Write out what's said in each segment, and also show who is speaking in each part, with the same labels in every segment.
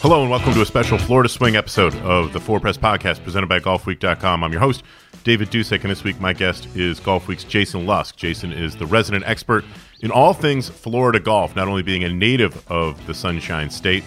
Speaker 1: Hello and welcome to a special Florida Swing episode of the Four Press Podcast presented by GolfWeek.com. I'm your host, David Dusek, and this week my guest is Golf Week's Jason Lusk. Jason is the resident expert in all things Florida golf, not only being a native of the Sunshine State,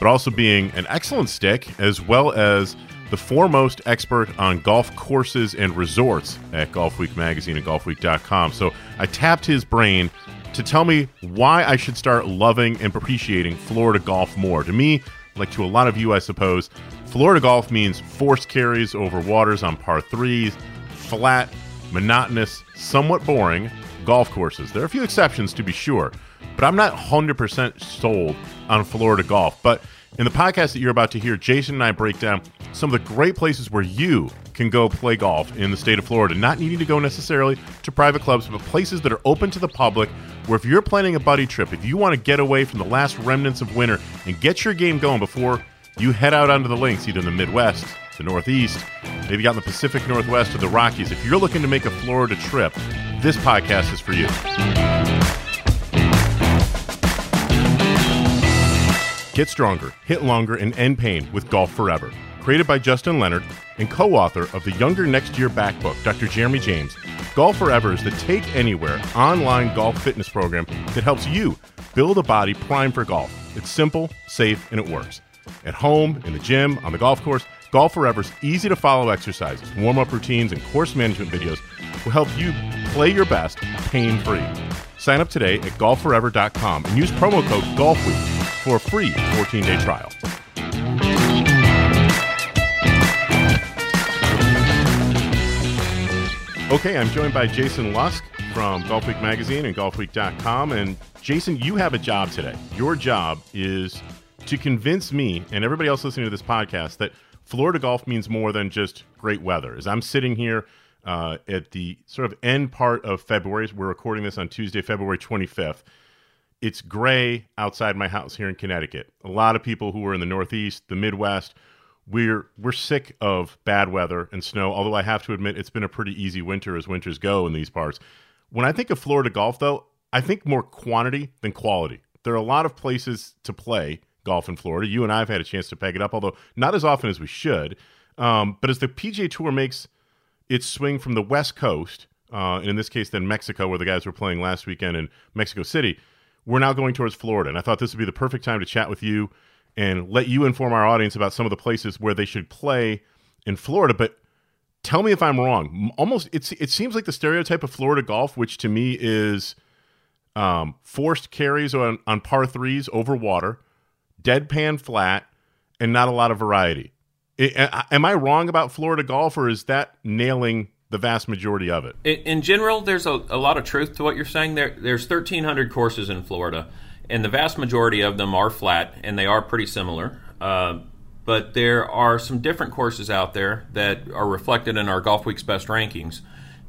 Speaker 1: but also being an excellent stick, as well as the foremost expert on golf courses and resorts at Golf Week Magazine and GolfWeek.com. So I tapped his brain to tell me why I should start loving and appreciating Florida golf more. To me, like to a lot of you, I suppose, Florida golf means force carries over waters on par threes, flat, monotonous, somewhat boring golf courses. There are a few exceptions to be sure, but I'm not 100% sold on Florida golf. But in the podcast that you're about to hear, Jason and I break down some of the great places where you can go play golf in the state of Florida, not needing to go necessarily to private clubs, but places that are open to the public. Where if you're planning a buddy trip, if you want to get away from the last remnants of winter and get your game going before you head out onto the links, either in the Midwest, the Northeast, maybe out in the Pacific Northwest or the Rockies, if you're looking to make a Florida trip, this podcast is for you. Get stronger, hit longer, and end pain with Golf Forever. Created by Justin Leonard and co author of the Younger Next Year Back book, Dr. Jeremy James, Golf Forever is the Take Anywhere online golf fitness program that helps you build a body primed for golf. It's simple, safe, and it works. At home, in the gym, on the golf course, Golf Forever's easy to follow exercises, warm up routines, and course management videos will help you play your best pain free. Sign up today at golfforever.com and use promo code GOLFWEEK for a free 14 day trial. Okay, I'm joined by Jason Lusk from Golf Week Magazine and GolfWeek.com. And Jason, you have a job today. Your job is to convince me and everybody else listening to this podcast that Florida golf means more than just great weather. As I'm sitting here uh, at the sort of end part of February, we're recording this on Tuesday, February 25th it's gray outside my house here in Connecticut. A lot of people who are in the Northeast, the Midwest, we're we're sick of bad weather and snow. Although I have to admit, it's been a pretty easy winter as winters go in these parts. When I think of Florida golf, though, I think more quantity than quality. There are a lot of places to play golf in Florida. You and I have had a chance to peg it up, although not as often as we should. Um, but as the PGA Tour makes its swing from the West Coast, uh, and in this case, then Mexico, where the guys were playing last weekend in Mexico City we're now going towards Florida. And I thought this would be the perfect time to chat with you and let you inform our audience about some of the places where they should play in Florida. But tell me if I'm wrong. Almost, it's, it seems like the stereotype of Florida golf, which to me is um, forced carries on, on par threes over water, deadpan flat, and not a lot of variety. It, am I wrong about Florida golf, or is that nailing the vast majority of it.
Speaker 2: In, general, there's a, a, lot of truth to what you're saying. There, there's 1,300 courses in Florida, and the vast majority of them are flat, and they are pretty similar. Uh, but there are some different courses out there that are reflected in our Golf Week's best rankings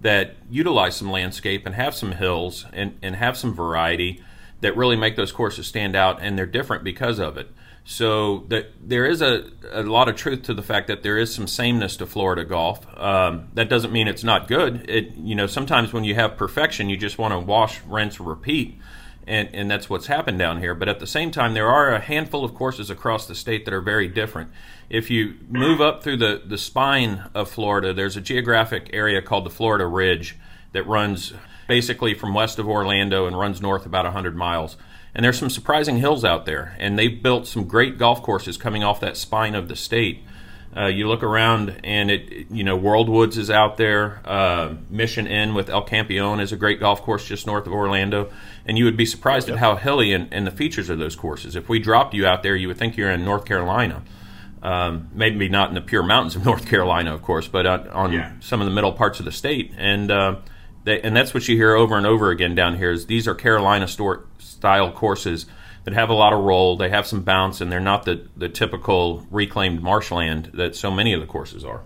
Speaker 2: that utilize some landscape and have some hills and, and have some variety that really make those courses stand out, and they're different because of it. So the, there is a, a lot of truth to the fact that there is some sameness to Florida golf. Um, that doesn't mean it's not good. It you know sometimes when you have perfection, you just want to wash, rinse, repeat, and and that's what's happened down here. But at the same time, there are a handful of courses across the state that are very different. If you move up through the the spine of Florida, there's a geographic area called the Florida Ridge that runs basically from west of Orlando and runs north about 100 miles and there's some surprising hills out there, and they've built some great golf courses coming off that spine of the state. Uh, you look around, and it, you know, World Woods is out there. Uh, Mission Inn with El Campeon is a great golf course just north of Orlando, and you would be surprised yep. at how hilly and, and, the features of those courses. If we dropped you out there, you would think you're in North Carolina. Um, maybe not in the pure mountains of North Carolina, of course, but on, on yeah. some of the middle parts of the state. And uh, they, and that's what you hear over and over again down here. Is these are Carolina store, style courses that have a lot of roll, they have some bounce, and they're not the the typical reclaimed marshland that so many of the courses are.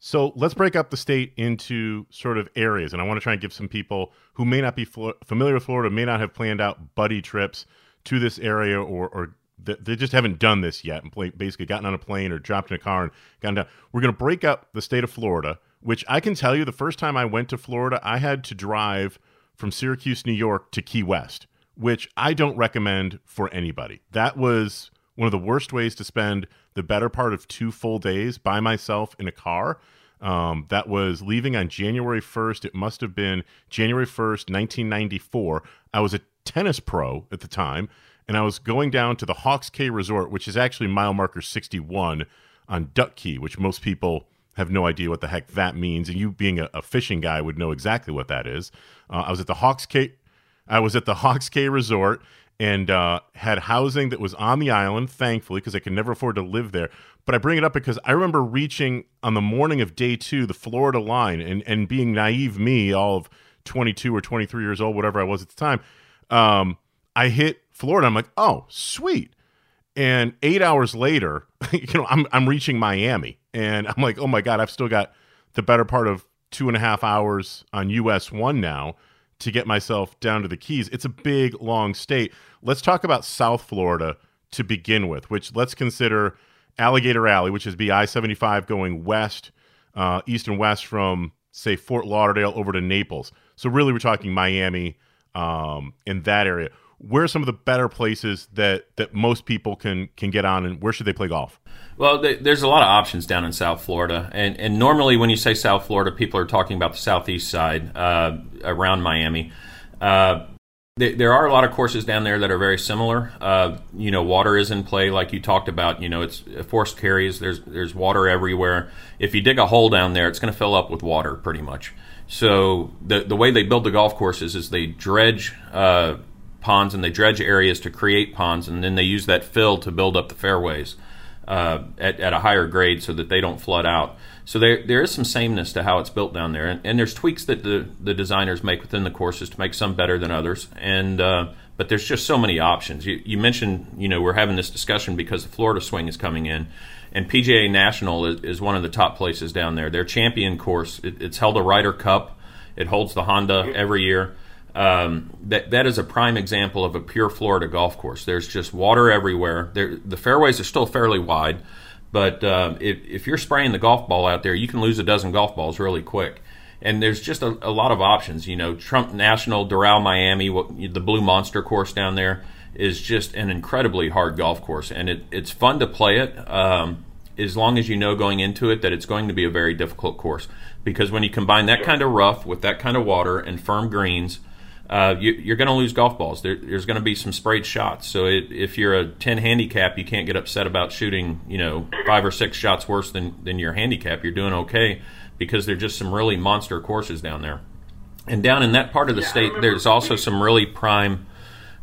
Speaker 1: So let's break up the state into sort of areas, and I want to try and give some people who may not be familiar with Florida, may not have planned out buddy trips to this area, or, or th- they just haven't done this yet, and play, basically gotten on a plane or dropped in a car and gotten down. We're going to break up the state of Florida, which I can tell you, the first time I went to Florida, I had to drive from Syracuse, New York, to Key West, which I don't recommend for anybody. That was one of the worst ways to spend the better part of two full days by myself in a car. Um, that was leaving on January 1st. It must have been January 1st, 1994. I was a tennis pro at the time, and I was going down to the Hawks Cay Resort, which is actually mile marker 61 on Duck Key, which most people have no idea what the heck that means. And you, being a, a fishing guy, would know exactly what that is. Uh, I was at the Hawks Cay. I was at the Hawks Cay Resort, and uh, had housing that was on the island, thankfully, because I could never afford to live there. But I bring it up because I remember reaching on the morning of day two the Florida line and, and being naive me, all of 22 or 23 years old, whatever I was at the time. Um, I hit Florida. I'm like, oh, sweet. And eight hours later, you know, I'm, I'm reaching Miami. And I'm like, oh my God, I've still got the better part of two and a half hours on US one now to get myself down to the Keys. It's a big, long state. Let's talk about South Florida to begin with, which let's consider Alligator Alley, which is BI 75 going west, uh, east and west from, say, Fort Lauderdale over to Naples. So, really, we're talking Miami um, in that area. Where are some of the better places that, that most people can, can get on, and where should they play golf?
Speaker 2: Well, there's a lot of options down in South Florida, and and normally when you say South Florida, people are talking about the southeast side uh, around Miami. Uh, there are a lot of courses down there that are very similar. Uh, you know, water is in play, like you talked about. You know, it's forced carries. There's there's water everywhere. If you dig a hole down there, it's going to fill up with water pretty much. So the the way they build the golf courses is they dredge uh, ponds and they dredge areas to create ponds, and then they use that fill to build up the fairways uh, at, at a higher grade so that they don't flood out. So there there is some sameness to how it's built down there, and, and there's tweaks that the, the designers make within the courses to make some better than others. And uh, but there's just so many options. You, you mentioned you know we're having this discussion because the Florida Swing is coming in, and PGA National is, is one of the top places down there. Their champion course it, it's held a Ryder Cup. It holds the Honda every year. Um, that that is a prime example of a pure Florida golf course. There's just water everywhere. There, the fairways are still fairly wide, but uh, if, if you're spraying the golf ball out there, you can lose a dozen golf balls really quick. And there's just a, a lot of options. You know, Trump National, Doral, Miami, what, the Blue Monster course down there is just an incredibly hard golf course, and it, it's fun to play it. Um, as long as you know going into it that it's going to be a very difficult course, because when you combine that kind of rough with that kind of water and firm greens, uh, you, are going to lose golf balls. There, there's going to be some sprayed shots. So it, if you're a 10 handicap, you can't get upset about shooting, you know, five or six shots worse than, than your handicap. You're doing okay because there's just some really monster courses down there. And down in that part of the yeah, state, there's also some really prime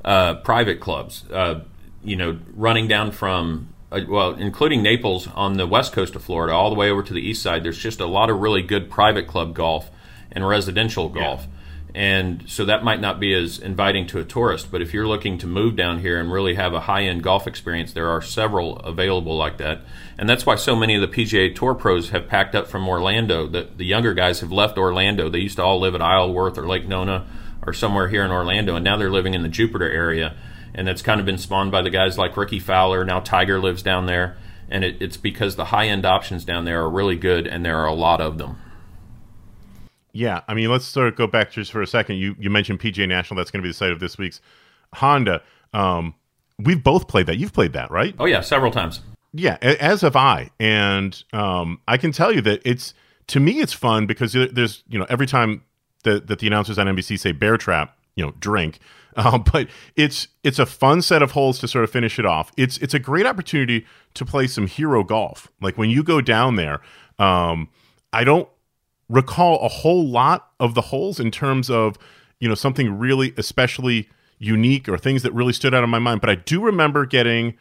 Speaker 2: uh, private clubs. Uh, you know, running down from uh, well, including Naples on the west coast of Florida, all the way over to the east side. There's just a lot of really good private club golf and residential golf. Yeah and so that might not be as inviting to a tourist but if you're looking to move down here and really have a high-end golf experience there are several available like that. And that's why so many of the pga tour pros have packed up from orlando the, the younger guys have left orlando. They used to all live at isleworth or lake nona or somewhere here in orlando and now they're living in the jupiter area. And that's kind of been spawned by the guys like rickie fowler. Now tiger lives down there and it, it's because the high-end options down there are really good and there are a lot of them
Speaker 1: yeah, I mean, let's sort of go back just for a second. You you mentioned PGA National. That's going to be the site of this week's Honda. Um, we've both played that. You've played that, right?
Speaker 2: Oh yeah, several times.
Speaker 1: Yeah, as have I, and um, I can tell you that it's to me it's fun because there's you know every time that that the announcers on NBC say bear trap, you know, drink. Uh, but it's it's a fun set of holes to sort of finish it off. It's it's a great opportunity to play some hero golf. Like when you go down there, um, I don't recall a whole lot of the holes in terms of you know something really especially unique or things that really stood out in my mind but i do remember getting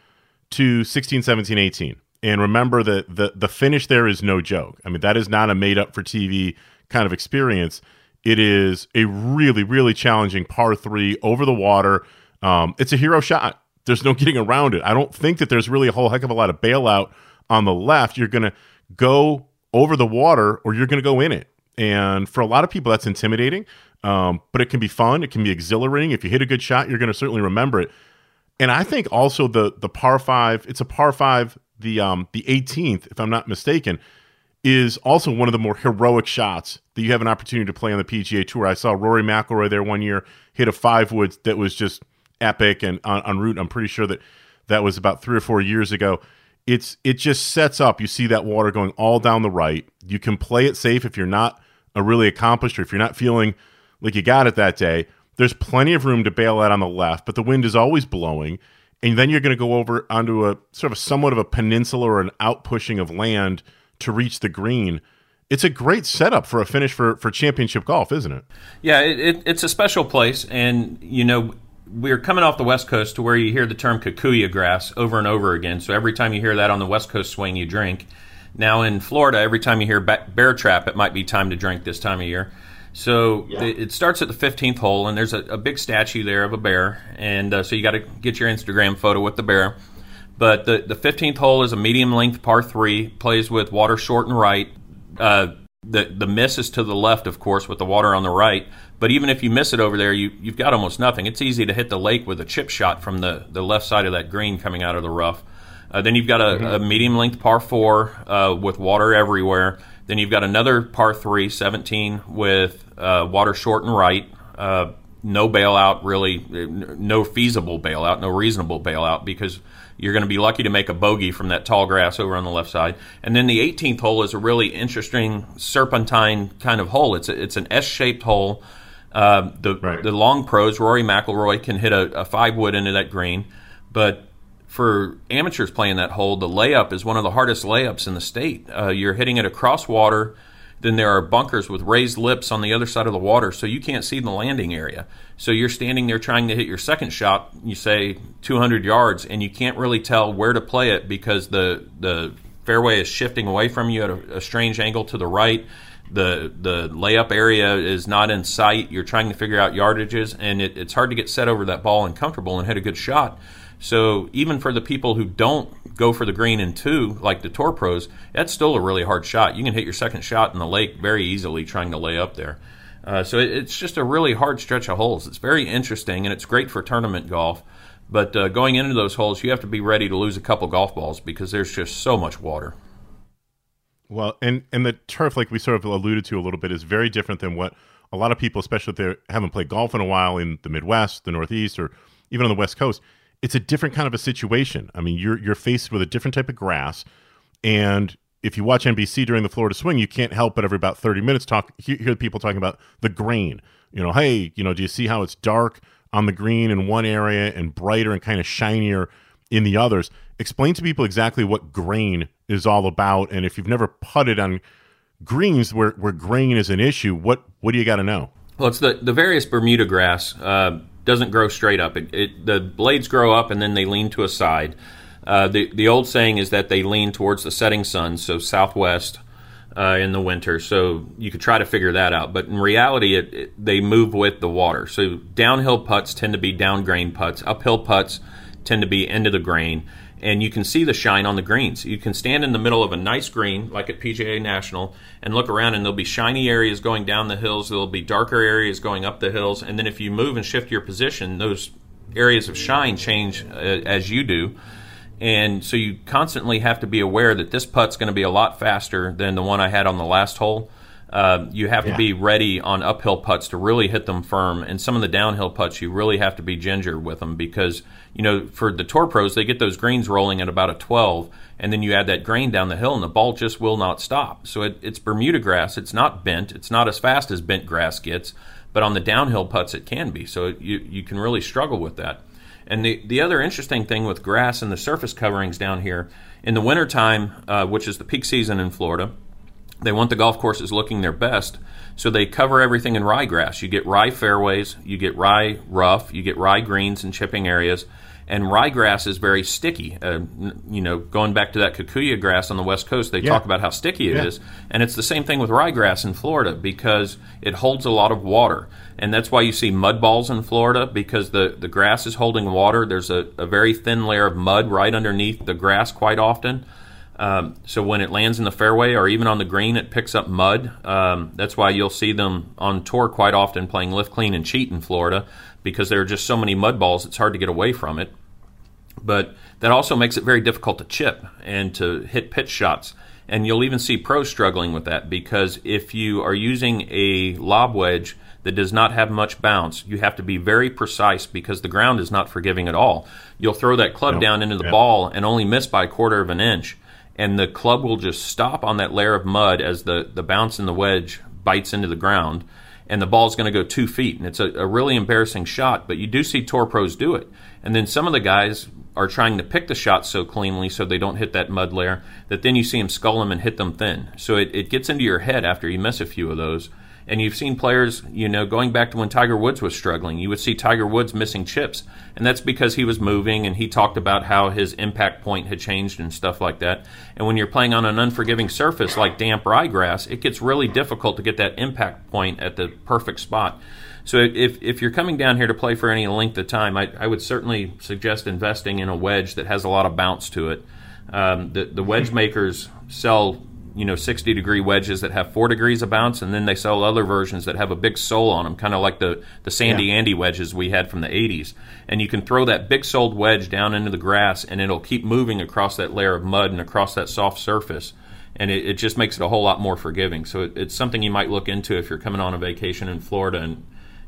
Speaker 1: to 16 17 18 and remember that the the finish there is no joke i mean that is not a made up for tv kind of experience, it is a really, really challenging par three over the water. Um, it's a hero shot. There's no getting around it. I don't think that there's really a whole heck of a lot of bailout on the left. You're going to go over the water or you're going to go in it. And for a lot of people, that's intimidating, um, but it can be fun. It can be exhilarating. If you hit a good shot, you're going to certainly remember it. And I think also the the par five, it's a par five, the um the 18th, if I'm not mistaken, is also one of the more heroic shots that you have an opportunity to play on the PGA Tour. I saw Rory McIlroy there one year hit a five wood that was just epic and on route. I'm pretty sure that that was about three or four years ago it's it just sets up. You see that water going all down the right. You can play it safe if you're not a really accomplished or if you're not feeling like you got it that day. There's plenty of room to bail out on the left, but the wind is always blowing. And then you're going to go over onto a sort of somewhat of a peninsula or an outpushing of land to reach the green. It's a great setup for a finish for, for championship golf, isn't it?
Speaker 2: Yeah, it, it, it's a special place. And, you know, we're coming off the West Coast to where you hear the term kikuyu grass over and over again. So every time you hear that on the West Coast swing, you drink. Now in Florida, every time you hear bear trap, it might be time to drink this time of year. So yeah. it starts at the 15th hole, and there's a, a big statue there of a bear, and uh, so you got to get your Instagram photo with the bear. But the, the 15th hole is a medium length par three, plays with water short and right. Uh, the the miss is to the left, of course, with the water on the right. But even if you miss it over there, you you've got almost nothing. It's easy to hit the lake with a chip shot from the the left side of that green coming out of the rough. Uh, then you've got a, mm-hmm. a medium length par four uh, with water everywhere. Then you've got another par three, 17, with uh, water short and right. Uh, no bailout, really, no feasible bailout, no reasonable bailout because you're going to be lucky to make a bogey from that tall grass over on the left side. And then the 18th hole is a really interesting serpentine kind of hole. It's a, it's an S-shaped hole. Uh, the right. the long pros, Rory McIlroy can hit a, a five wood into that green, but for amateurs playing that hole, the layup is one of the hardest layups in the state. Uh, you're hitting it across water then there are bunkers with raised lips on the other side of the water, so you can't see the landing area. So you're standing there trying to hit your second shot, you say 200 yards, and you can't really tell where to play it because the the fairway is shifting away from you at a, a strange angle to the right. The the layup area is not in sight. You're trying to figure out yardages, and it, it's hard to get set over that ball and comfortable and hit a good shot. So even for the people who don't go for the green in two, like the tour pros, that's still a really hard shot. You can hit your second shot in the lake very easily trying to lay up there. Uh, so it, it's just a really hard stretch of holes. It's very interesting and it's great for tournament golf. But uh, going into those holes, you have to be ready to lose a couple golf balls because there's just so much water.
Speaker 1: Well, and and the turf, like we sort of alluded to a little bit, is very different than what a lot of people, especially if they haven't played golf in a while in the Midwest, the Northeast, or even on the West Coast it's a different kind of a situation. I mean, you're you're faced with a different type of grass, and if you watch NBC during the Florida Swing, you can't help but every about thirty minutes talk hear people talking about the grain. You know, hey, you know, do you see how it's dark on the green in one area and brighter and kind of shinier in the others? Explain to people exactly what grain is all about, and if you've never putted on greens where where grain is an issue, what what do you got to know?
Speaker 2: Well, it's the the various Bermuda grass. Uh, doesn't grow straight up. It, it, the blades grow up and then they lean to a side. Uh, the the old saying is that they lean towards the setting sun, so southwest uh, in the winter. So you could try to figure that out, but in reality, it, it, they move with the water. So downhill putts tend to be down grain putts. Uphill putts tend to be into the grain and you can see the shine on the greens. You can stand in the middle of a nice green, like at PGA National, and look around, and there'll be shiny areas going down the hills. There'll be darker areas going up the hills, and then if you move and shift your position, those areas of shine change uh, as you do. And so you constantly have to be aware that this putt's going to be a lot faster than the one I had on the last hole. Uh, you have yeah. to be ready on uphill putts to really hit them firm, and some of the downhill putts you really have to be ginger with them because you know for the tour pros they get those greens rolling at about a 12, and then you add that grain down the hill and the ball just will not stop. So it, it's Bermuda grass. It's not bent. It's not as fast as bent grass gets, but on the downhill putts it can be. So you you can really struggle with that. And the, the other interesting thing with grass and the surface coverings down here, in the wintertime, uh, which is the peak season in Florida, they want the golf courses looking their best. So they cover everything in ryegrass. You get rye fairways, you get rye rough, you get rye greens and chipping areas. And ryegrass is very sticky. Uh, you know, going back to that kikuyu grass on the west coast, they
Speaker 1: Yeah.
Speaker 2: talk about how sticky it
Speaker 1: Yeah.
Speaker 2: is. And it's the same thing with ryegrass in Florida because it holds a lot of water. And that's why you see mud balls in Florida because the, the grass is holding water. There's a, a very thin layer of mud right underneath the grass quite often. Um, so when it lands in the fairway or even on the green, it picks up mud. Um, that's why you'll see them on tour quite often playing lift, clean, and cheat in Florida because there are just so many mud balls. It's hard to get away from it. But that also makes it very difficult to chip and to hit pitch shots. And you'll even see pros struggling with that because if you are using a lob wedge that does not have much bounce, you have to be very precise because the ground is not forgiving at all. You'll throw that club down into the
Speaker 1: Yep.
Speaker 2: ball and only miss by a quarter of an inch. And the club will just stop on that layer of mud as the, the bounce in the wedge bites into the ground. And the ball's going to go two feet. And it's a, a really embarrassing shot, but you do see tour pros do it. And then some of the guys are trying to pick the shots so cleanly so they don't hit that mud layer that then you see them skull them and hit them thin. So it, it gets into your head after you miss a few of those. And you've seen players, you know, going back to when Tiger Woods was struggling, you would see Tiger Woods missing chips. And that's because he was moving and he talked about how his impact point had changed and stuff like that. And when you're playing on an unforgiving surface like damp ryegrass, it gets really difficult to get that impact point at the perfect spot. So if, if you're coming down here to play for any length of time, I, I would certainly suggest investing in a wedge that has a lot of bounce to it. Um, the, the wedge makers sell you know 60 degree wedges that have four degrees of bounce, and then they sell other versions that have a big sole on them, kind of like the the Sandy
Speaker 1: Yeah.
Speaker 2: Andy wedges we had from the 80s. And you can throw that big soled wedge down into the grass, and it'll keep moving across that layer of mud and across that soft surface. And it, it just makes it a whole lot more forgiving. So it, it's something you might look into if you're coming on a vacation in Florida and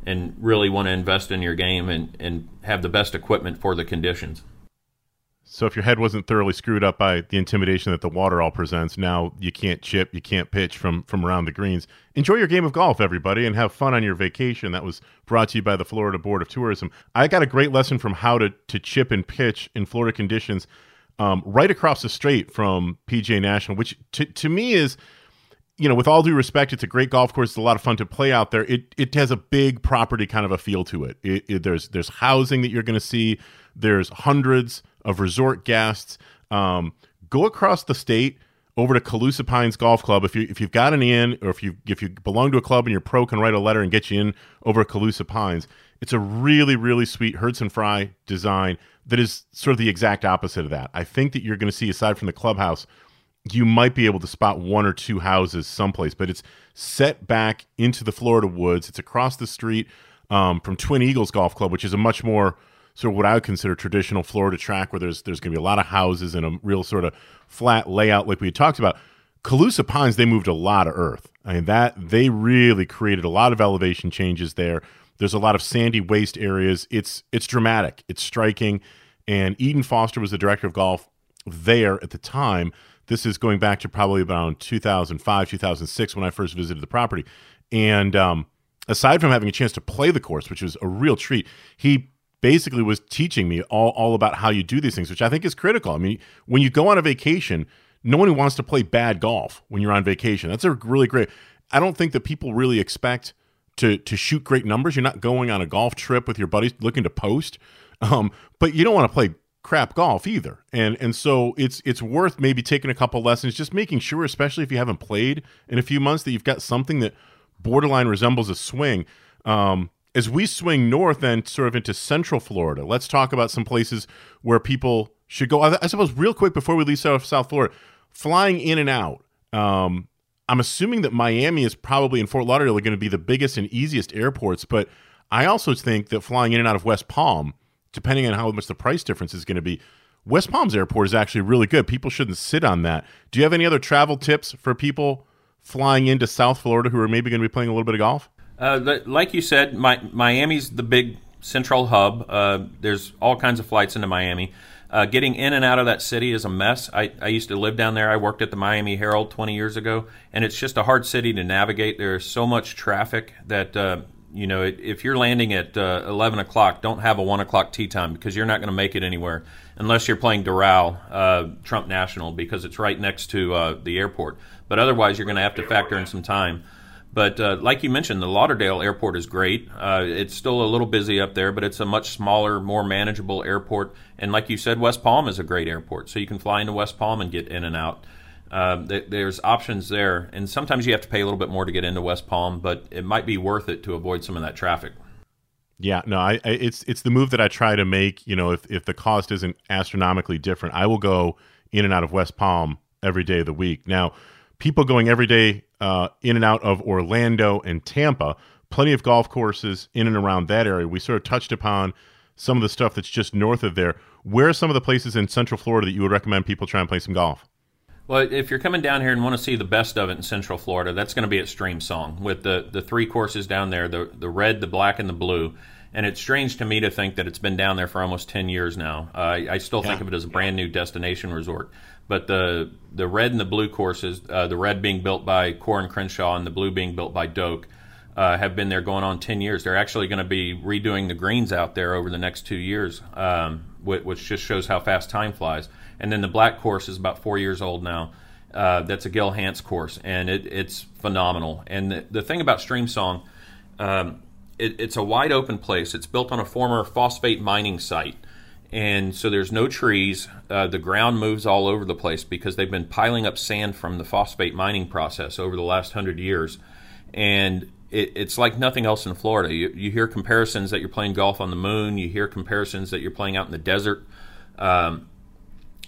Speaker 2: and really want to invest in your game and, and have the best equipment for the conditions.
Speaker 1: So if your head wasn't thoroughly screwed up by the intimidation that the water all presents, now you can't chip, you can't pitch from from around the greens. Enjoy your game of golf, everybody, and have fun on your vacation. That was brought to you by the Florida Board of Tourism. I got a great lesson from how to to chip and pitch in Florida conditions, um, right across the strait from PGA National, which to to me is you know, with all due respect, it's a great golf course. It's a lot of fun to play out there. It it has a big property kind of a feel to it. it, it there's there's housing that you're going to see. There's hundreds of resort guests. Um, go across the state over to Calusa Pines Golf Club if you if you've got an in or if you if you belong to a club and your pro can write a letter and get you in over at Calusa Pines. It's a really really sweet Hurdzan Fry design that is sort of the exact opposite of that. I think that you're going to see aside from the clubhouse you might be able to spot one or two houses someplace, but it's set back into the Florida woods. It's across the street um, from Twin Eagles Golf Club, which is a much more sort of what I would consider traditional Florida track, where there's there's going to be a lot of houses and a real sort of flat layout, like we had talked about. Calusa Pines, they moved a lot of earth. I mean that they really created a lot of elevation changes there. There's a lot of sandy waste areas. It's it's dramatic. It's striking. And Eden Foster was the director of golf there at the time. This is going back to probably around 2005, 2006 when I first visited the property. And um, aside from having a chance to play the course, which was a real treat, he basically was teaching me all, all about how you do these things, which I think is critical. I mean, when you go on a vacation, no one wants to play bad golf when you're on vacation. That's a really great. I don't think that people really expect to to shoot great numbers. You're not going on a golf trip with your buddies looking to post, um, but you don't want to play crap golf either. And and so it's it's worth maybe taking a couple lessons, just making sure, especially if you haven't played in a few months, that you've got something that borderline resembles a swing. Um, as we swing north and sort of into central Florida, let's talk about some places where people should go. I, I suppose real quick before we leave South, South Florida, flying in and out. Um, I'm assuming that Miami is probably in Fort Lauderdale are going to be the biggest and easiest airports, but I also think that flying in and out of West Palm, depending on how much the price difference is going to be, West Palm's airport is actually really good. People shouldn't sit on that. Do you have any other travel tips for people flying into South Florida who are maybe going to be playing a little bit of golf?
Speaker 2: Uh, like you said, Mi- Miami's the big central hub. Uh, there's all kinds of flights into Miami. Uh, getting in and out of that city is a mess. I, I used to live down there. I worked at the Miami Herald 20 years ago, and it's just a hard city to navigate. There's so much traffic that, uh, you know, if you're landing at uh, 11 o'clock, don't have a 1 o'clock tea time because you're not going to make it anywhere unless you're playing Doral, uh, Trump National, because it's right next to the airport. But otherwise, you're going to have to factor in some time. But uh, like you mentioned, the Lauderdale airport is great. Uh, it's still a little busy up there, but it's a much smaller, more manageable airport. And like you said, West Palm is a great airport, so you can fly into West Palm and get in and out. Um, th- there's options there, and sometimes you have to pay a little bit more to get into West Palm, but it might be worth it to avoid some of that traffic.
Speaker 1: Yeah, no, I, I, it's it's the move that I try to make. You know, if if the cost isn't astronomically different, I will go in and out of West Palm every day of the week. Now, people going every day uh, in and out of Orlando and Tampa, plenty of golf courses in and around that area. We sort of touched upon some of the stuff that's just north of there. Where are some of the places in Central Florida that you would recommend people try and play some golf?
Speaker 2: Well, if you're coming down here and want to see the best of it in Central Florida, that's going to be at Streamsong with the, the three courses down there the, the red, the black, and the blue. And it's strange to me to think that it's been down there for almost 10 years now. Uh, I still yeah. think of it as a brand new destination resort. But the the red and the blue courses, uh, the red being built by Coore Crenshaw and the blue being built by Doak, uh, have been there going on 10 years. They're actually going to be redoing the greens out there over the next two years, um, which, which just shows how fast time flies. And then the black course is about four years old now. Uh, that's a Gil Hanse course, and it, it's phenomenal. And the, the thing about Streamsong, um, it, it's a wide open place. It's built on a former phosphate mining site. And so there's no trees. Uh, the ground moves all over the place because they've been piling up sand from the phosphate mining process over the last hundred years. And it, it's like nothing else in Florida. You, you, hear comparisons that you're playing golf on the moon, you hear comparisons that you're playing out in the desert. Um,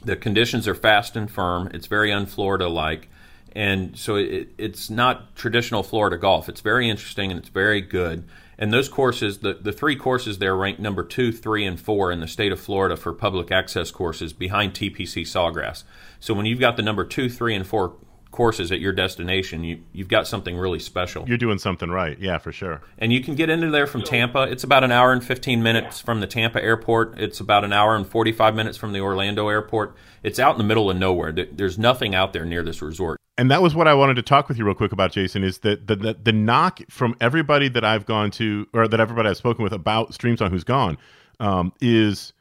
Speaker 2: the conditions are fast and firm. It's very un-Florida like, and so it, it's not traditional Florida golf. It's very interesting and it's very good. And those courses, the, the three courses there ranked number two, three, and four in the state of Florida for public access courses behind TPC Sawgrass. So when you've got the number two, three, and four courses at your destination, you, you've got something really special.
Speaker 1: You're doing something right, yeah, for sure.
Speaker 2: And you can get into there from Tampa. It's about an hour and 15 minutes from the Tampa airport. It's about an hour and 45 minutes from the Orlando airport. It's out in the middle of nowhere. There's nothing out there near this resort.
Speaker 1: And that was what I wanted to talk with you real quick about, Jason. Is that the, the, the knock from everybody that I've gone to, or that everybody I've spoken with about Streamsong who's gone, um, is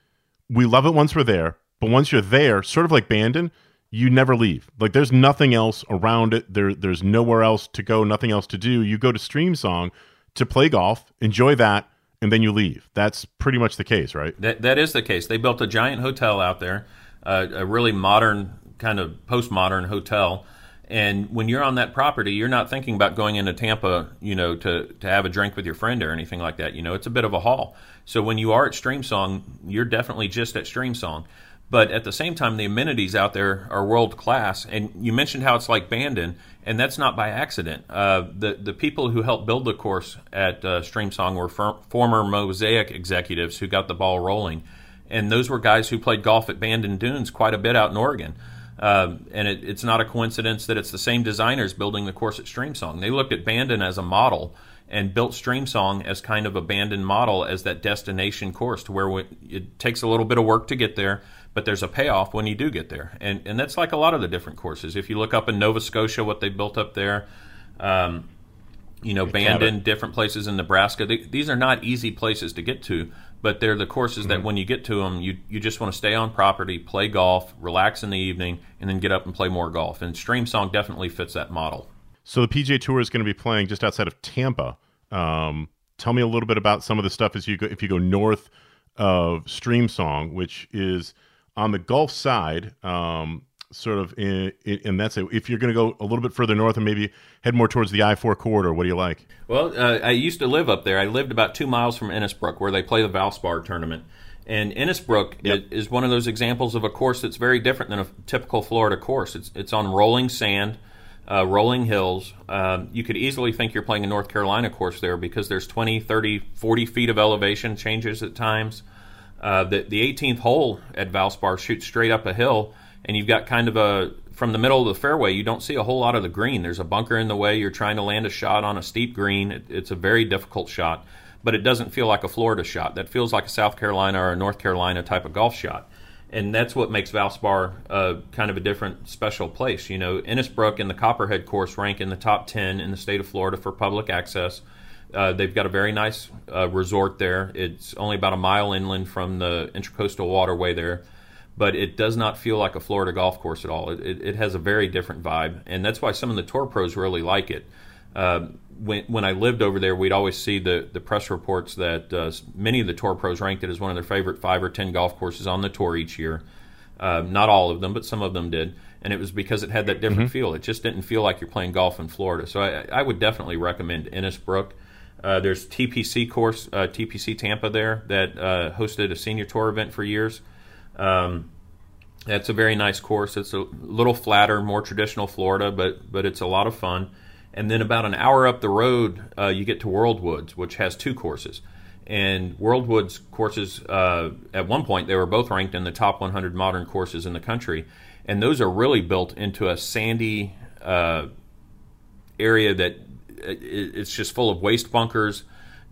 Speaker 1: we love it once we're there, but once you're there, sort of like Bandon, you never leave. Like there's nothing else around it. There there's nowhere else to go, nothing else to do. You go to Streamsong to play golf, enjoy that, and then you leave. That's pretty much the case, right?
Speaker 2: That that is the case. They built a giant hotel out there, uh, a really modern kind of postmodern hotel. And when you're on that property, you're not thinking about going into Tampa, you know, to, to have a drink with your friend or anything like that. You know, it's a bit of a haul. So when you are at Streamsong, you're definitely just at Streamsong. But at the same time, the amenities out there are world class. And you mentioned how it's like Bandon, and that's not by accident. Uh, the the people who helped build the course at uh, Streamsong were former Mosaic executives who got the ball rolling, and those were guys who played golf at Bandon Dunes quite a bit out in Oregon. Uh, and it, it's not a coincidence that it's the same designers building the course at Streamsong. They looked at Bandon as a model and built Streamsong as kind of a Bandon model as that destination course to where it takes a little bit of work to get there but there's a payoff when you do get there. And and that's like a lot of the different courses. If you look up in Nova Scotia, what they built up there, um, you know, Bandon, different places in Nebraska. They, these are not easy places to get to, but they're the courses mm-hmm. that when you get to them, you you just want to stay on property, play golf, relax in the evening, and then get up and play more golf. And Streamsong definitely fits that model.
Speaker 1: So the PGA Tour is going to be playing just outside of Tampa. Um, tell me a little bit about some of the stuff as you go if you go north of Streamsong, which is on the Gulf side, um, sort of, in, in, and that's it. If you're going to go a little bit further north and maybe head more towards the I four corridor, what do you like?
Speaker 2: Well, uh, I used to live up there. I lived about two miles from Innisbrook, where they play the Valspar tournament. And Innisbrook yep. is one of those examples of a course that's very different than a typical Florida course. It's it's on rolling sand. Uh, rolling hills. Um, you could easily think you're playing a North Carolina course there because there's 20, 30, 40 feet of elevation changes at times. Uh, the, the 18th hole at Valspar shoots straight up a hill, and you've got kind of a from the middle of the fairway, you don't see a whole lot of the green. There's a bunker in the way. You're trying to land a shot on a steep green. It, it's a very difficult shot, but it doesn't feel like a Florida shot. That feels like a South Carolina or a North Carolina type of golf shot. And that's what makes Valspar uh, kind of a different, special place. You know, Innisbrook and the Copperhead course rank in the top 10 in the state of Florida for public access. Uh, they've got a very nice uh, resort there. It's only about a mile inland from the Intracoastal Waterway there, but it does not feel like a Florida golf course at all. It, it, it, has a very different vibe, and that's why some of the tour pros really like it. Uh, when, when I lived over there, we'd always see the, the press reports that uh, many of the tour pros ranked it as one of their favorite five or ten golf courses on the tour each year. Uh, not all of them, but some of them did. And it was because it had that different mm-hmm. feel. It just didn't feel like you're playing golf in Florida. So I, I would definitely recommend Innisbrook. Uh, there's TPC course, uh, TPC Tampa there that uh, hosted a senior tour event for years. Um, that's a very nice course. It's a little flatter, more traditional Florida, but but it's a lot of fun. And then about an hour up the road, uh, you get to Worldwoods, which has two courses. And Worldwoods courses, uh, at one point, they were both ranked in the top 100 modern courses in the country. And those are really built into a sandy uh, area that it's just full of waste bunkers.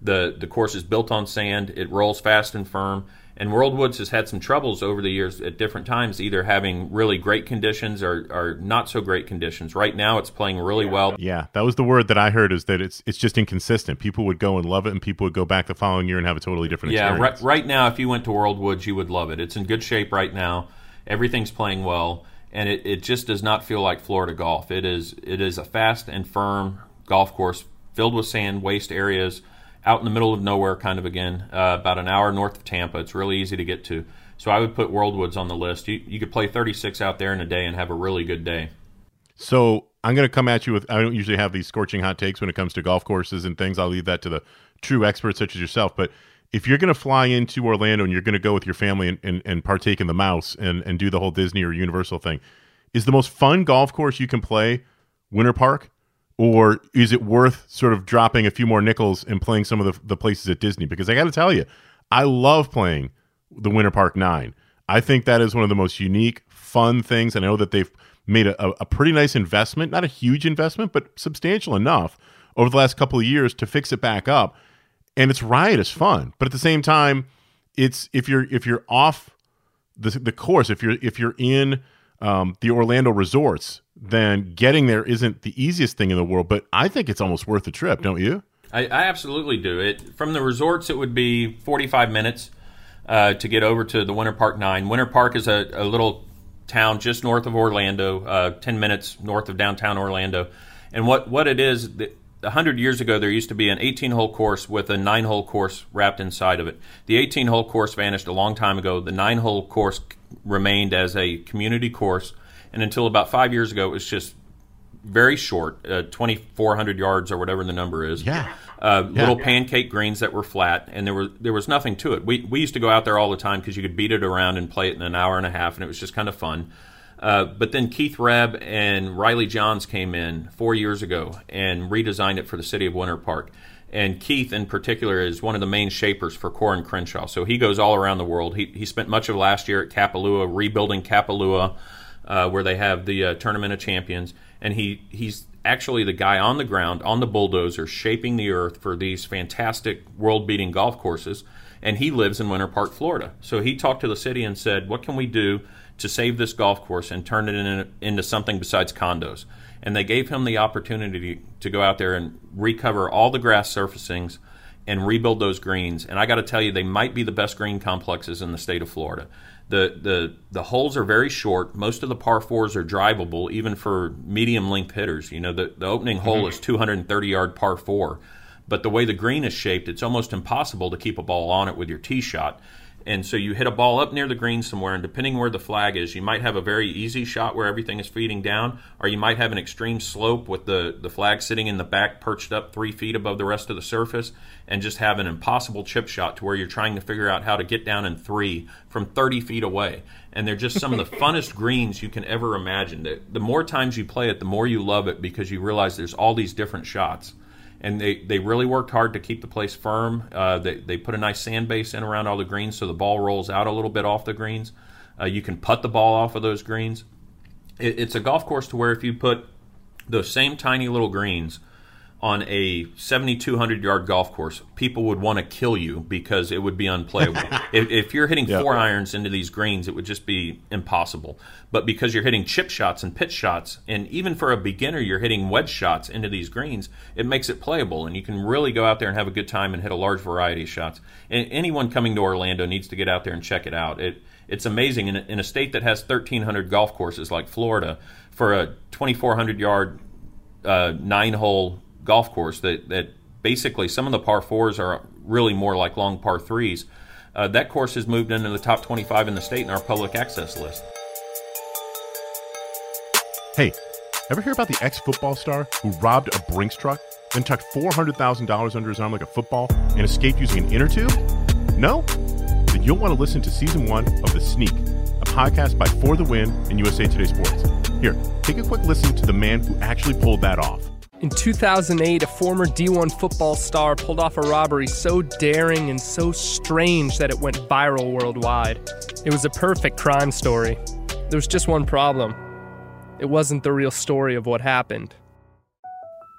Speaker 2: The the course is built on sand. It rolls fast and firm. And Worldwoods has had some troubles over the years at different times, either having really great conditions or, or not so great conditions. Right now, it's playing really well.
Speaker 1: Yeah, that was the word that I heard is that it's it's just inconsistent. People would go and love it, and people would go back the following year and have a totally different
Speaker 2: yeah,
Speaker 1: experience.
Speaker 2: Yeah, right, right now, if you went to Worldwoods, you would love it. It's in good shape right now. Everything's playing well, and it, it just does not feel like Florida golf. It is it is a fast and firm golf course filled with sand, waste areas – out in the middle of nowhere, kind of again, uh, about an hour north of Tampa. It's really easy to get to. So I would put Worldwoods on the list. You, you could play 36 out there in a day and have a really good day.
Speaker 1: So I'm going to come at you with I don't usually have these scorching hot takes when it comes to golf courses and things. I'll leave that to the true experts such as yourself. But if you're going to fly into Orlando and you're going to go with your family and, and, and partake in the mouse and, and do the whole Disney or Universal thing, is the most fun golf course you can play Winter Park? Or is it worth sort of dropping a few more nickels and playing some of the, the places at Disney? Because I got to tell you, I love playing the Winter Park Nine. I think that is one of the most unique, fun things. And I know that they've made a, a pretty nice investment, not a huge investment, but substantial enough over the last couple of years to fix it back up. And it's riotous fun, but at the same time, it's if you're if you're off the the course, if you're if you're in um, the Orlando resorts, then getting there isn't the easiest thing in the world. But I think it's almost worth the trip, don't you?
Speaker 2: I, I absolutely do. It from the resorts, it would be forty-five minutes uh, to get over to the Winter Park Nine. Winter Park is a, a little town just north of Orlando, uh, ten minutes north of downtown Orlando. And what what it is, a hundred years ago, there used to be an 18-hole course with a nine-hole course wrapped inside of it. The 18-hole course vanished a long time ago. The nine-hole course remained as a community course, and until about five years ago, it was just very short, uh, 2,400 yards or whatever the number is.
Speaker 1: Yeah.
Speaker 2: Uh, yeah. Little pancake greens that were flat, and there was there was nothing to it. We we used to go out there all the time because you could beat it around and play it in an hour and a half, and it was just kind of fun. Uh, but then Keith Rhebb and Riley Johns came in four years ago and redesigned it for the city of Winter Park. And Keith, in particular, is one of the main shapers for Coore and Crenshaw. So he goes all around the world. He, he spent much of last year at Kapalua, rebuilding Kapalua, uh, where they have the uh, Tournament of Champions. And he, he's actually the guy on the ground, on the bulldozer, shaping the earth for these fantastic world beating golf courses. And he lives in Winter Park, Florida. So he talked to the city and said, What can we do to save this golf course and turn it in, into something besides condos? and they gave him the opportunity to go out there and recover all the grass surfacings and rebuild those greens. And I got to tell you, they might be the best green complexes in the state of Florida. The, the the holes are very short. Most of the par fours are drivable, even for medium length hitters. You know, the, the opening hole mm-hmm. is 230 yard par four, but the way the green is shaped, it's almost impossible to keep a ball on it with your tee shot. And so you hit a ball up near the green somewhere, and depending where the flag is, you might have a very easy shot where everything is feeding down, or you might have an extreme slope with the, the flag sitting in the back, perched up three feet above the rest of the surface, and just have an impossible chip shot to where you're trying to figure out how to get down in three from 30 feet away. And they're just some of the funnest greens you can ever imagine. The, the more times you play it, the more you love it because you realize there's all these different shots and they, they really worked hard to keep the place firm. Uh, they, they put a nice sand base in around all the greens so the ball rolls out a little bit off the greens. Uh, you can putt the ball off of those greens. It, it's a golf course to where if you put those same tiny little greens – on a 7,200 yard golf course, people would want to kill you because it would be unplayable. if, if, you're hitting yep. four irons into these greens, it would just be impossible. But because you're hitting chip shots and pitch shots, and even for a beginner, you're hitting wedge shots into these greens, it makes it playable. And you can really go out there and have a good time and hit a large variety of shots. And anyone coming to Orlando needs to get out there and check it out. It, it's amazing in a, in a state that has 1,300 golf courses like Florida for a 2,400 yard uh, nine hole golf course that that basically some of the par fours are really more like long par threes. Uh, that course has moved into the top 25 in the state in our public access list.
Speaker 1: Hey, ever hear about the ex football star who robbed a Brinks truck, then tucked $400,000 under his arm like a football and escaped using an inner tube? No? Then you'll want to listen to season one of The Sneak, a podcast by For the Win and USA Today Sports. Here, take a quick listen to the man who actually pulled that off.
Speaker 3: In 2008, a former D1 football star pulled off a robbery so daring and so strange that it went viral worldwide. It was a perfect crime story. There was just one problem it wasn't the real story of what happened.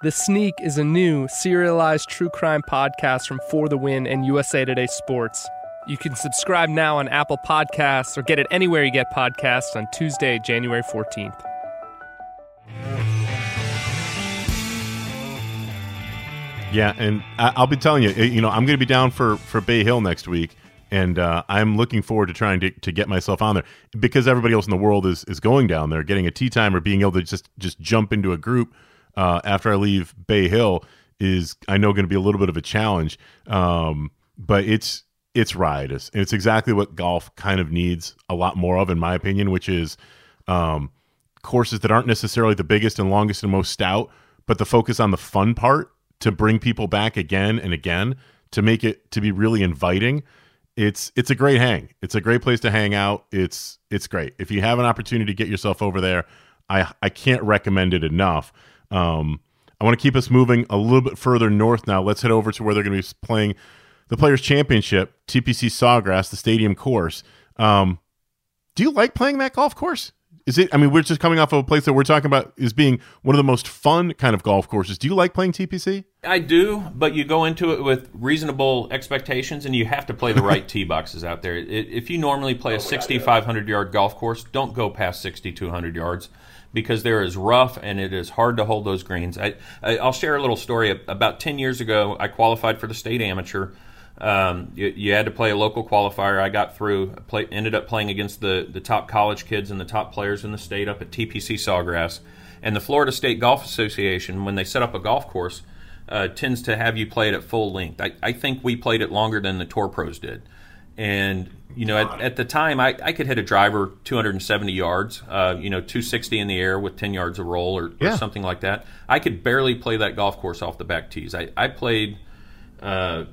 Speaker 3: The Sneak is a new, serialized true crime podcast from For the Win and USA Today Sports. You can subscribe now on Apple Podcasts or get it anywhere you get podcasts on Tuesday, January 14th.
Speaker 1: Yeah, and I, will be telling you, you know, I'm going to be down for for Bay Hill next week, and uh, I'm looking forward to trying to, to get myself on there because everybody else in the world is is going down there, getting a tee time or being able to just just jump into a group uh, after I leave Bay Hill is I know going to be a little bit of a challenge, um, but it's it's riotous and it's exactly what golf kind of needs a lot more of, in my opinion, which is um, courses that aren't necessarily the biggest and longest and most stout, but the focus on the fun part to bring people back again and again to make it to be really inviting it's it's a great hang. It's a great place to hang out. It's it's great. If you have an opportunity to get yourself over there i i can't recommend it enough. Um i want to keep us moving a little bit further north now. Let's head over to where they're going to be playing the players championship tpc sawgrass the stadium course. Um do you like playing that golf course is it? I mean, we're just coming off of a place that we're talking about is being one of the most fun kind of golf courses. Do you like playing TPC?
Speaker 2: I do, but you go into it with reasonable expectations, and you have to play the right tee boxes out there. If you normally play oh, a 6,500 yard golf course, don't go past 6,200 yards because there is rough and it is hard to hold those greens. I, I will share a little story. About 10 years ago, I qualified for the state amateur um, you, you, had to play a local qualifier. I got through. Play, ended up playing against the the top college kids and the top players in the state up at TPC Sawgrass. And the Florida State Golf Association, when they set up a golf course, uh, tends to have you play it at full length. I, I, think we played it longer than the Tour Pros did. And you know, at, at the time, I, I, could hit a driver 270 yards, uh, you know, 260 in the air with 10 yards of roll or, yeah. or, something like that. I could barely play that golf course off the back tees. I, I played. Uh,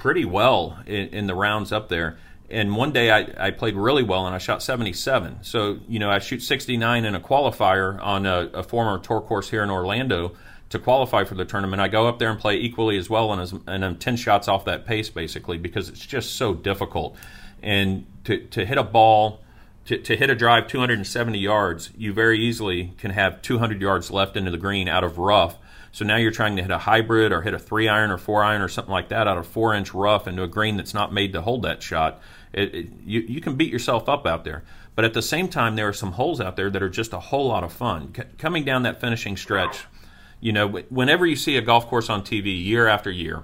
Speaker 2: pretty well in, in the rounds up there. And one day I, I played really well and I shot 77. So, you know, I shoot 69 in a qualifier on a, a former tour course here in Orlando to qualify for the tournament. I go up there and play equally as well, and, as, and I'm 10 shots off that pace basically because it's just so difficult. And to, to hit a ball, to, to hit a drive 270 yards, you very easily can have 200 yards left into the green out of rough so now you're trying to hit a hybrid or hit a three iron or four iron or something like that out of four inch rough into a green that's not made to hold that shot. It, it, you, you can beat yourself up out there. But at the same time, there are some holes out there that are just a whole lot of fun. C- coming down that finishing stretch, you know, whenever you see a golf course on TV year after year,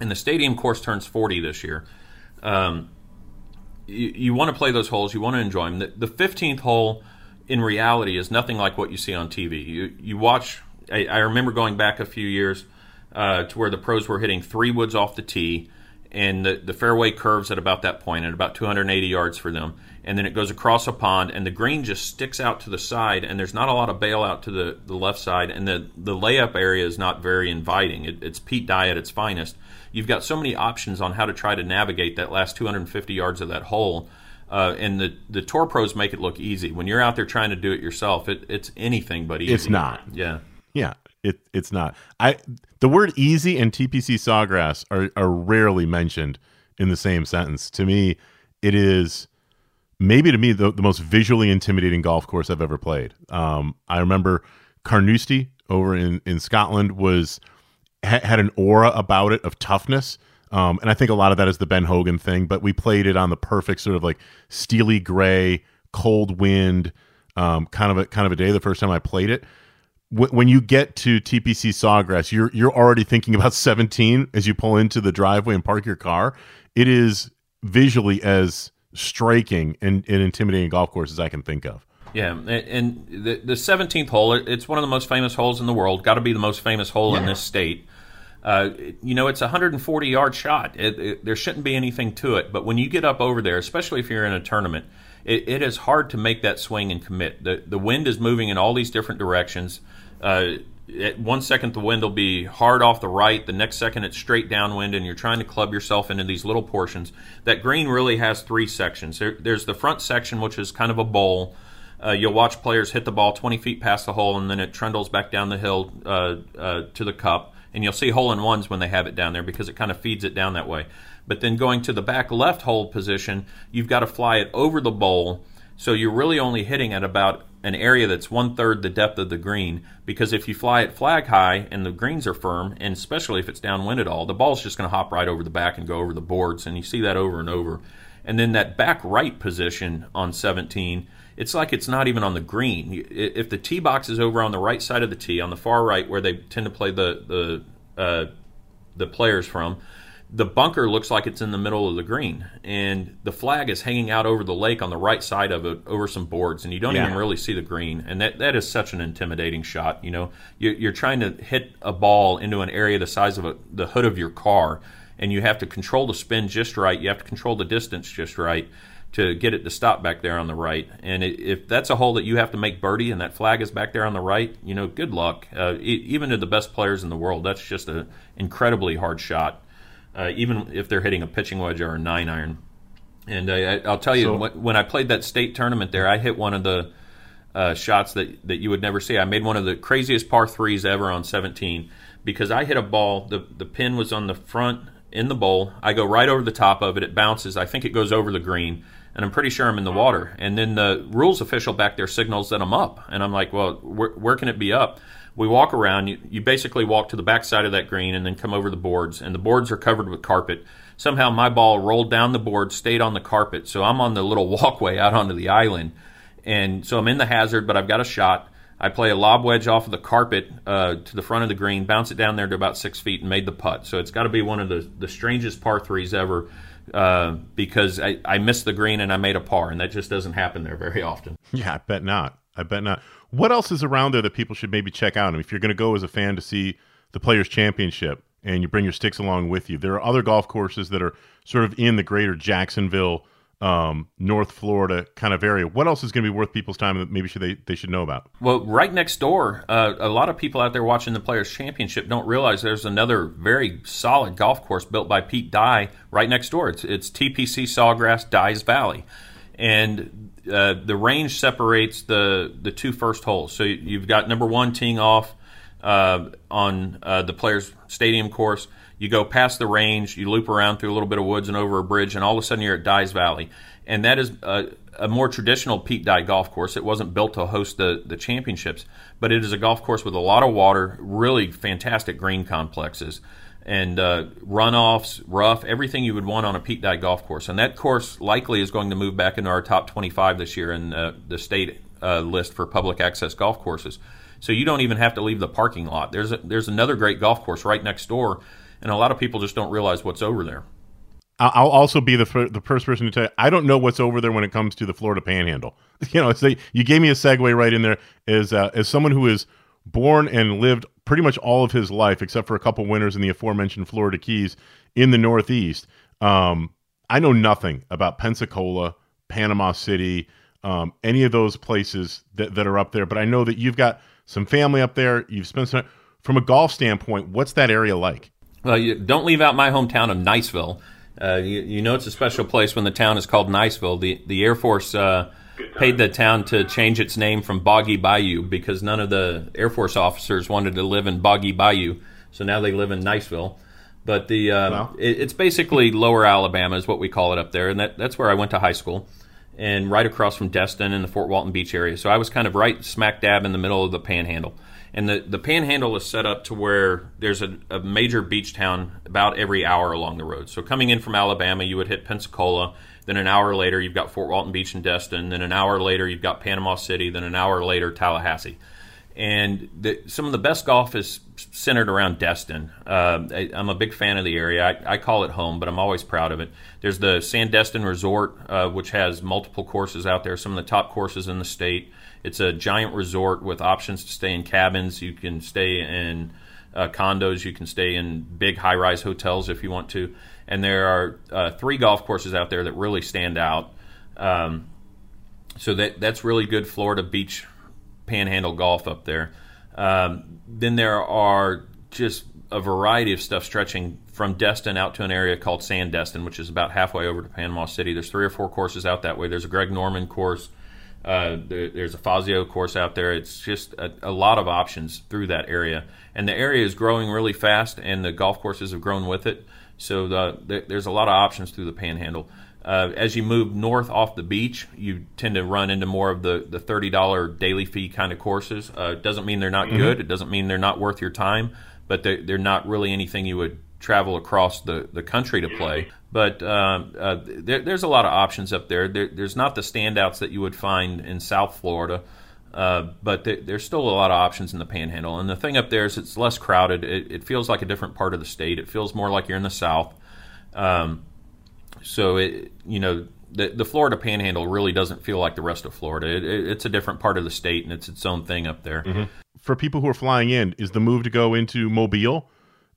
Speaker 2: and the stadium course turns 40 this year, um, you, you want to play those holes, you want to enjoy them. The, the 15th hole, in reality, is nothing like what you see on TV. You, you watch I, I remember going back a few years uh, to where the pros were hitting three woods off the tee, and the, the fairway curves at about that point at about 280 yards for them, and then it goes across a pond, and the green just sticks out to the side, and there's not a lot of bailout to the, the left side, and the, the layup area is not very inviting. It, it's Pete Dye at its finest. You've got so many options on how to try to navigate that last 250 yards of that hole. Uh, and the the tour pros make it look easy. When you're out there trying to do it yourself, it, it's anything but easy.
Speaker 1: It's not.
Speaker 2: Yeah.
Speaker 1: Yeah, it it's not. I the word easy and TPC Sawgrass are are rarely mentioned in the same sentence. To me, it is maybe to me the, the most visually intimidating golf course I've ever played. Um, I remember Carnoustie over in in Scotland was ha- had an aura about it of toughness. Um, and I think a lot of that is the Ben Hogan thing, but we played it on the perfect sort of like steely gray, cold wind, um, kind of a kind of a day the first time I played it when you get to TPC Sawgrass, you're you're already thinking about 17 as you pull into the driveway and park your car. It is visually as striking and, and intimidating golf course as I can think of.
Speaker 2: Yeah, and the the seventeenth hole, it's one of the most famous holes in the world. Got to be the most famous hole yeah. in this state. Uh, you know, it's a 140 yard shot. It, it, there shouldn't be anything to it. But when you get up over there, especially if you're in a tournament, it, it is hard to make that swing and commit. The the wind is moving in all these different directions. Uh, at one second the wind will be hard off the right the next second it's straight downwind and you're trying to club yourself into these little portions. That green really has three sections. There, there's the front section which is kind of a bowl. Uh, you'll watch players hit the ball 20 feet past the hole and then it trundles back down the hill uh, uh, to the cup. And you'll see hole in ones when they have it down there because it kind of feeds it down that way. But then going to the back left hole position you've got to fly it over the bowl. So you're really only hitting at about an area that's one third the depth of the green because if you fly it flag high and the greens are firm, and especially if it's downwind at all, the ball's just going to hop right over the back and go over the boards, and you see that over and over. And then that back right position on 17, it's like it's not even on the green. If the tee box is over on the right side of the tee, on the far right where they tend to play the the uh, the players from, the bunker looks like it's in the middle of the green, and the flag is hanging out over the lake on the right side of it, over some boards, and you don't yeah. even really see the green. And that that is such an intimidating shot. You know, you're, you're trying to hit a ball into an area the size of a, the hood of your car, and you have to control the spin just right. You have to control the distance just right to get it to stop back there on the right. And it, if that's a hole that you have to make birdie and that flag is back there on the right, you know, good luck. Uh, even to the best players in the world, that's just an incredibly hard shot uh, even if they're hitting a pitching wedge or a nine iron. And I, will tell you, so, when I played that state tournament there, I hit one of the uh, shots that, that you would never see. I made one of the craziest par threes ever on 17 because I hit a ball. The, the pin was on the front in the bowl. I go right over the top of it. It bounces. I think it goes over the green, and I'm pretty sure I'm in the water. And then the rules official back there signals that I'm up. And I'm like, well, where, where can it be up? We walk around. You, you basically walk to the back side of that green and then come over the boards, and the boards are covered with carpet. Somehow my ball rolled down the board, stayed on the carpet, so I'm on the little walkway out onto the island, and so I'm in the hazard, but I've got a shot. I play a lob wedge off of the carpet uh, to the front of the green, bounce it down there to about six feet, and made the putt. So it's got to be one of the, the strangest par threes ever uh, because I, I missed the green and I made a par, and that just doesn't happen there very often.
Speaker 1: Yeah, I bet not. I bet not. What else is around there that people should maybe check out? I mean, if you're going to go as a fan to see the Players Championship and you bring your sticks along with you, there are other golf courses that are sort of in the greater Jacksonville, um, North Florida kind of area. What else is going to be worth people's time that maybe should they, they should know about?
Speaker 2: Well, right next door, uh, a lot of people out there watching the Players Championship don't realize there's another very solid golf course built by Pete Dye right next door. It's, it's TPC Sawgrass Dyes Valley. And uh, the range separates the the two first holes. So you've got number one teeing off uh, on uh, the players' stadium course. You go past the range, you loop around through a little bit of woods and over a bridge, and all of a sudden you're at Dyes Valley. And that is a, a more traditional Pete Dye golf course. It wasn't built to host the, the championships, but it is a golf course with a lot of water, really fantastic green complexes and uh, runoffs, rough, everything you would want on a Pete Dye golf course. And that course likely is going to move back into our top 25 this year in uh, the state uh, list for public access golf courses. So you don't even have to leave the parking lot. There's a, there's another great golf course right next door, and a lot of people just don't realize what's over there.
Speaker 1: I'll also be the the first person to tell you I don't know what's over there when it comes to the Florida Panhandle. You know, so you gave me a segue right in there as uh, as someone who is born and lived pretty much all of his life, except for a couple winters in the aforementioned Florida Keys in the Northeast. Um, I know nothing about Pensacola, Panama City, um, any of those places that, that are up there, but I know that you've got some family up there. You've spent some from a golf standpoint. What's that area like?
Speaker 2: Well, you don't leave out my hometown of Niceville. Uh, you, you, know it's a special place when the town is called Niceville. The the Air Force uh, paid the town to change its name from Boggy Bayou because none of the Air Force officers wanted to live in Boggy Bayou, so now they live in Niceville. But the uh, it, it's basically Lower Alabama is what we call it up there, and that, that's where I went to high school, and right across from Destin in the Fort Walton Beach area. So I was kind of right smack dab in the middle of the Panhandle, and the the Panhandle is set up to where there's a, a major beach town about every hour along the road. So coming in from Alabama, you would hit Pensacola then an hour later, you've got Fort Walton Beach and Destin. Then an hour later, you've got Panama City. Then an hour later, Tallahassee. and the, some of the best golf is centered around Destin. Uh, I, am a big fan of the area. I, I, call it home, but I'm always proud of it. There's the Sandestin Resort, uh, which has multiple courses out there, some of the top courses in the state. It's a giant resort with options to stay in cabins. You can stay in uh, condos. You can stay in big high rise hotels if you want to. And there are uh, three golf courses out there that really stand out. Um, so that that's really good Florida beach panhandle golf up there. Um, then there are just a variety of stuff stretching from Destin out to an area called Sandestin, which is about halfway over to Panama City. There's three or four courses out that way. There's a Greg Norman course. Uh, there, there's a Fazio course out there. It's just a, a, lot of options through that area, and the area is growing really fast, and the golf courses have grown with it. So the, the, there's a lot of options through the Panhandle. Uh, as you move north off the beach, you tend to run into more of the, the $30 daily fee kind of courses. Uh, it doesn't mean they're not mm-hmm. good. It doesn't mean they're not worth your time, but they're, they're not really anything you would travel across the, the country to play. But uh, uh, there, there's a lot of options up there. there. There's not the standouts that you would find in South Florida. Uh, but th- there's still a lot of options in the Panhandle, and the thing up there is it's less crowded. It, it, feels like a different part of the state. It feels more like you're in the South. Um, so it, you know, the, the Florida Panhandle really doesn't feel like the rest of Florida. It, it, it's a different part of the state, and it's its own thing up there.
Speaker 1: Mm-hmm. For people who are flying in, is the move to go into Mobile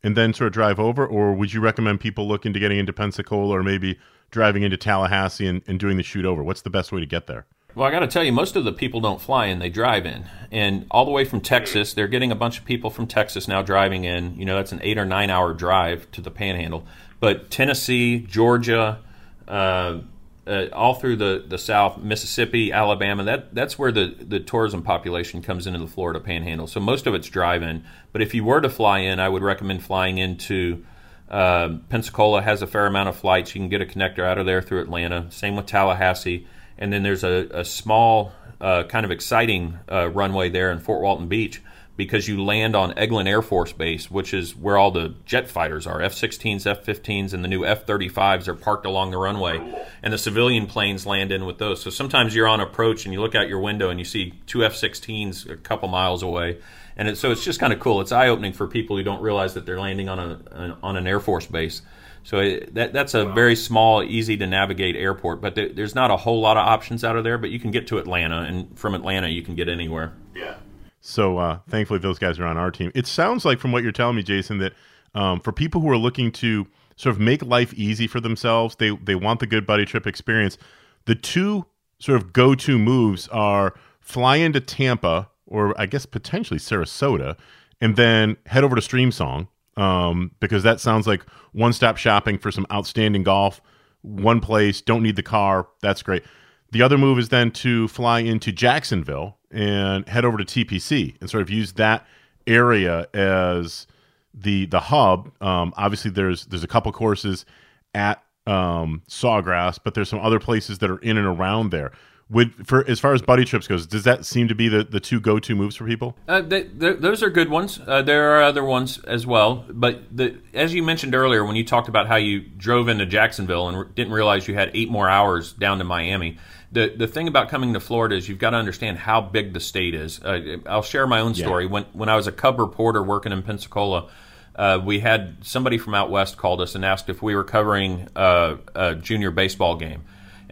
Speaker 1: and then sort of drive over, or would you recommend people look into getting into Pensacola or maybe driving into Tallahassee and, and doing the shoot over? What's the best way to get there?
Speaker 2: Well, I got to tell you, most of the people don't fly in; they drive in, and all the way from Texas. They're getting a bunch of people from Texas now driving in. You know, that's an eight or nine hour drive to the Panhandle. But Tennessee, Georgia, uh, uh, all through the, the South, Mississippi, Alabama, that that's where the, the tourism population comes into the Florida Panhandle. So most of it's drive-in. But if you were to fly in, I would recommend flying into uh, Pensacola. Has a fair amount of flights. You can get a connector out of there through Atlanta. Same with Tallahassee. And then there's a, a small, uh, kind of exciting uh, runway there in Fort Walton Beach because you land on Eglin Air Force Base, which is where all the jet fighters are. F 16s, F 15s, and the new F 35s are parked along the runway, and the civilian planes land in with those. So sometimes you're on approach and you look out your window and you see two F 16s a couple miles away. And it, so it's just kind of cool. It's eye opening for people who don't realize that they're landing on, a, on an Air Force base. So it, that that's a very small, easy to navigate airport. But there's not a whole lot of options out of there. But you can get to Atlanta, and from Atlanta you can get anywhere.
Speaker 1: Yeah. So uh, thankfully, those guys are on our team. It sounds like, from what you're telling me, Jason, that um, for people who are looking to sort of make life easy for themselves, they they want the good buddy trip experience. The two sort of go to moves are fly into Tampa or I guess potentially Sarasota, and then head over to Streamsong um, because that sounds like one stop shopping for some outstanding golf. One place, don't need the car. That's great. The other move is then to fly into Jacksonville and head over to TPC and sort of use that area as the the hub. Um, obviously, there's there's a couple courses at um, Sawgrass, but there's some other places that are in and around there. Would for as far as buddy trips goes, does that seem to be the, the two go to moves for people?
Speaker 2: Uh, they, those are good ones. Uh, there are other ones as well, but the, as you mentioned earlier, when you talked about how you drove into Jacksonville and re- didn't realize you had eight more hours down to Miami, the the thing about coming to Florida is you've got to understand how big the state is. Uh, I'll share my own story. Yeah. When when I was a Cub reporter working in Pensacola, uh, we had somebody from out west called us and asked if we were covering uh, a junior baseball game,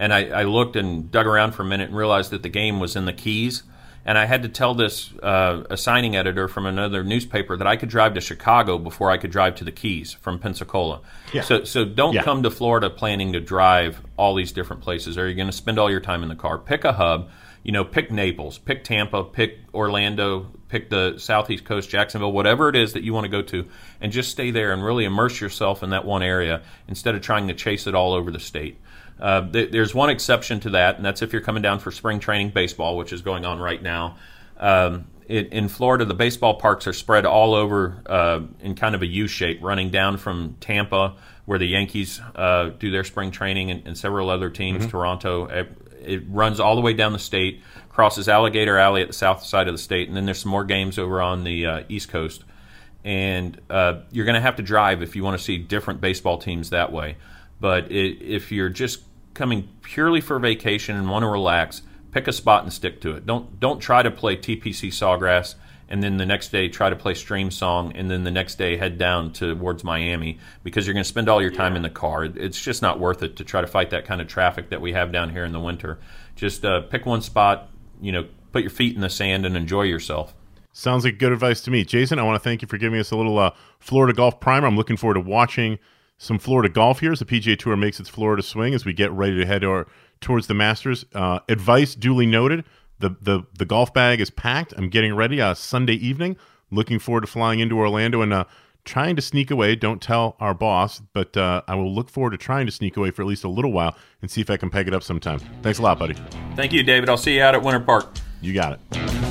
Speaker 2: and I, I, looked and dug around for a minute and realized that the game was in the Keys. And I had to tell this uh, assigning editor from another newspaper that I could drive to Chicago before I could drive to the Keys from Pensacola. Yeah. So, so don't yeah. come to Florida planning to drive all these different places. Are you going to spend all your time in the car? Pick a hub. You know, pick Naples, pick Tampa, pick Orlando, pick the southeast coast, Jacksonville, whatever it is that you want to go to, and just stay there and really immerse yourself in that one area instead of trying to chase it all over the state. Uh, th- there's one exception to that, and that's if you're coming down for spring training baseball, which is going on right now. Um, it, in Florida, the baseball parks are spread all over uh, in kind of a U shape, running down from Tampa, where the Yankees uh, do their spring training, and, and several other teams, mm-hmm. Toronto. It, it runs all the way down the state, crosses Alligator Alley at the south side of the state, and then there's some more games over on the uh, East Coast. And uh, you're going to have to drive if you want to see different baseball teams that way. But it, if you're just coming purely for vacation and want to relax, pick a spot and stick to it. Don't don't try to play TPC Sawgrass and then the next day try to play Streamsong, and then the next day head down towards Miami because you're going to spend all your time in the car. It's just not worth it to try to fight that kind of traffic that we have down here in the winter. Just uh, pick one spot, you know, put your feet in the sand and enjoy yourself.
Speaker 1: Sounds like good advice to me. Jason, I want to thank you for giving us a little uh, Florida golf primer. I'm looking forward to watching some Florida golf here as the PGA Tour makes its Florida swing as we get ready to head or, towards the Masters. Uh, advice duly noted. The, the the golf bag is packed. I'm getting ready. Uh, Sunday evening. Looking forward to flying into Orlando and uh, trying to sneak away. Don't tell our boss, but uh, I will look forward to trying to sneak away for at least a little while and see if I can peg it up sometime. Thanks a lot, buddy.
Speaker 2: Thank you, David. I'll see you out at Winter Park.
Speaker 1: You got it.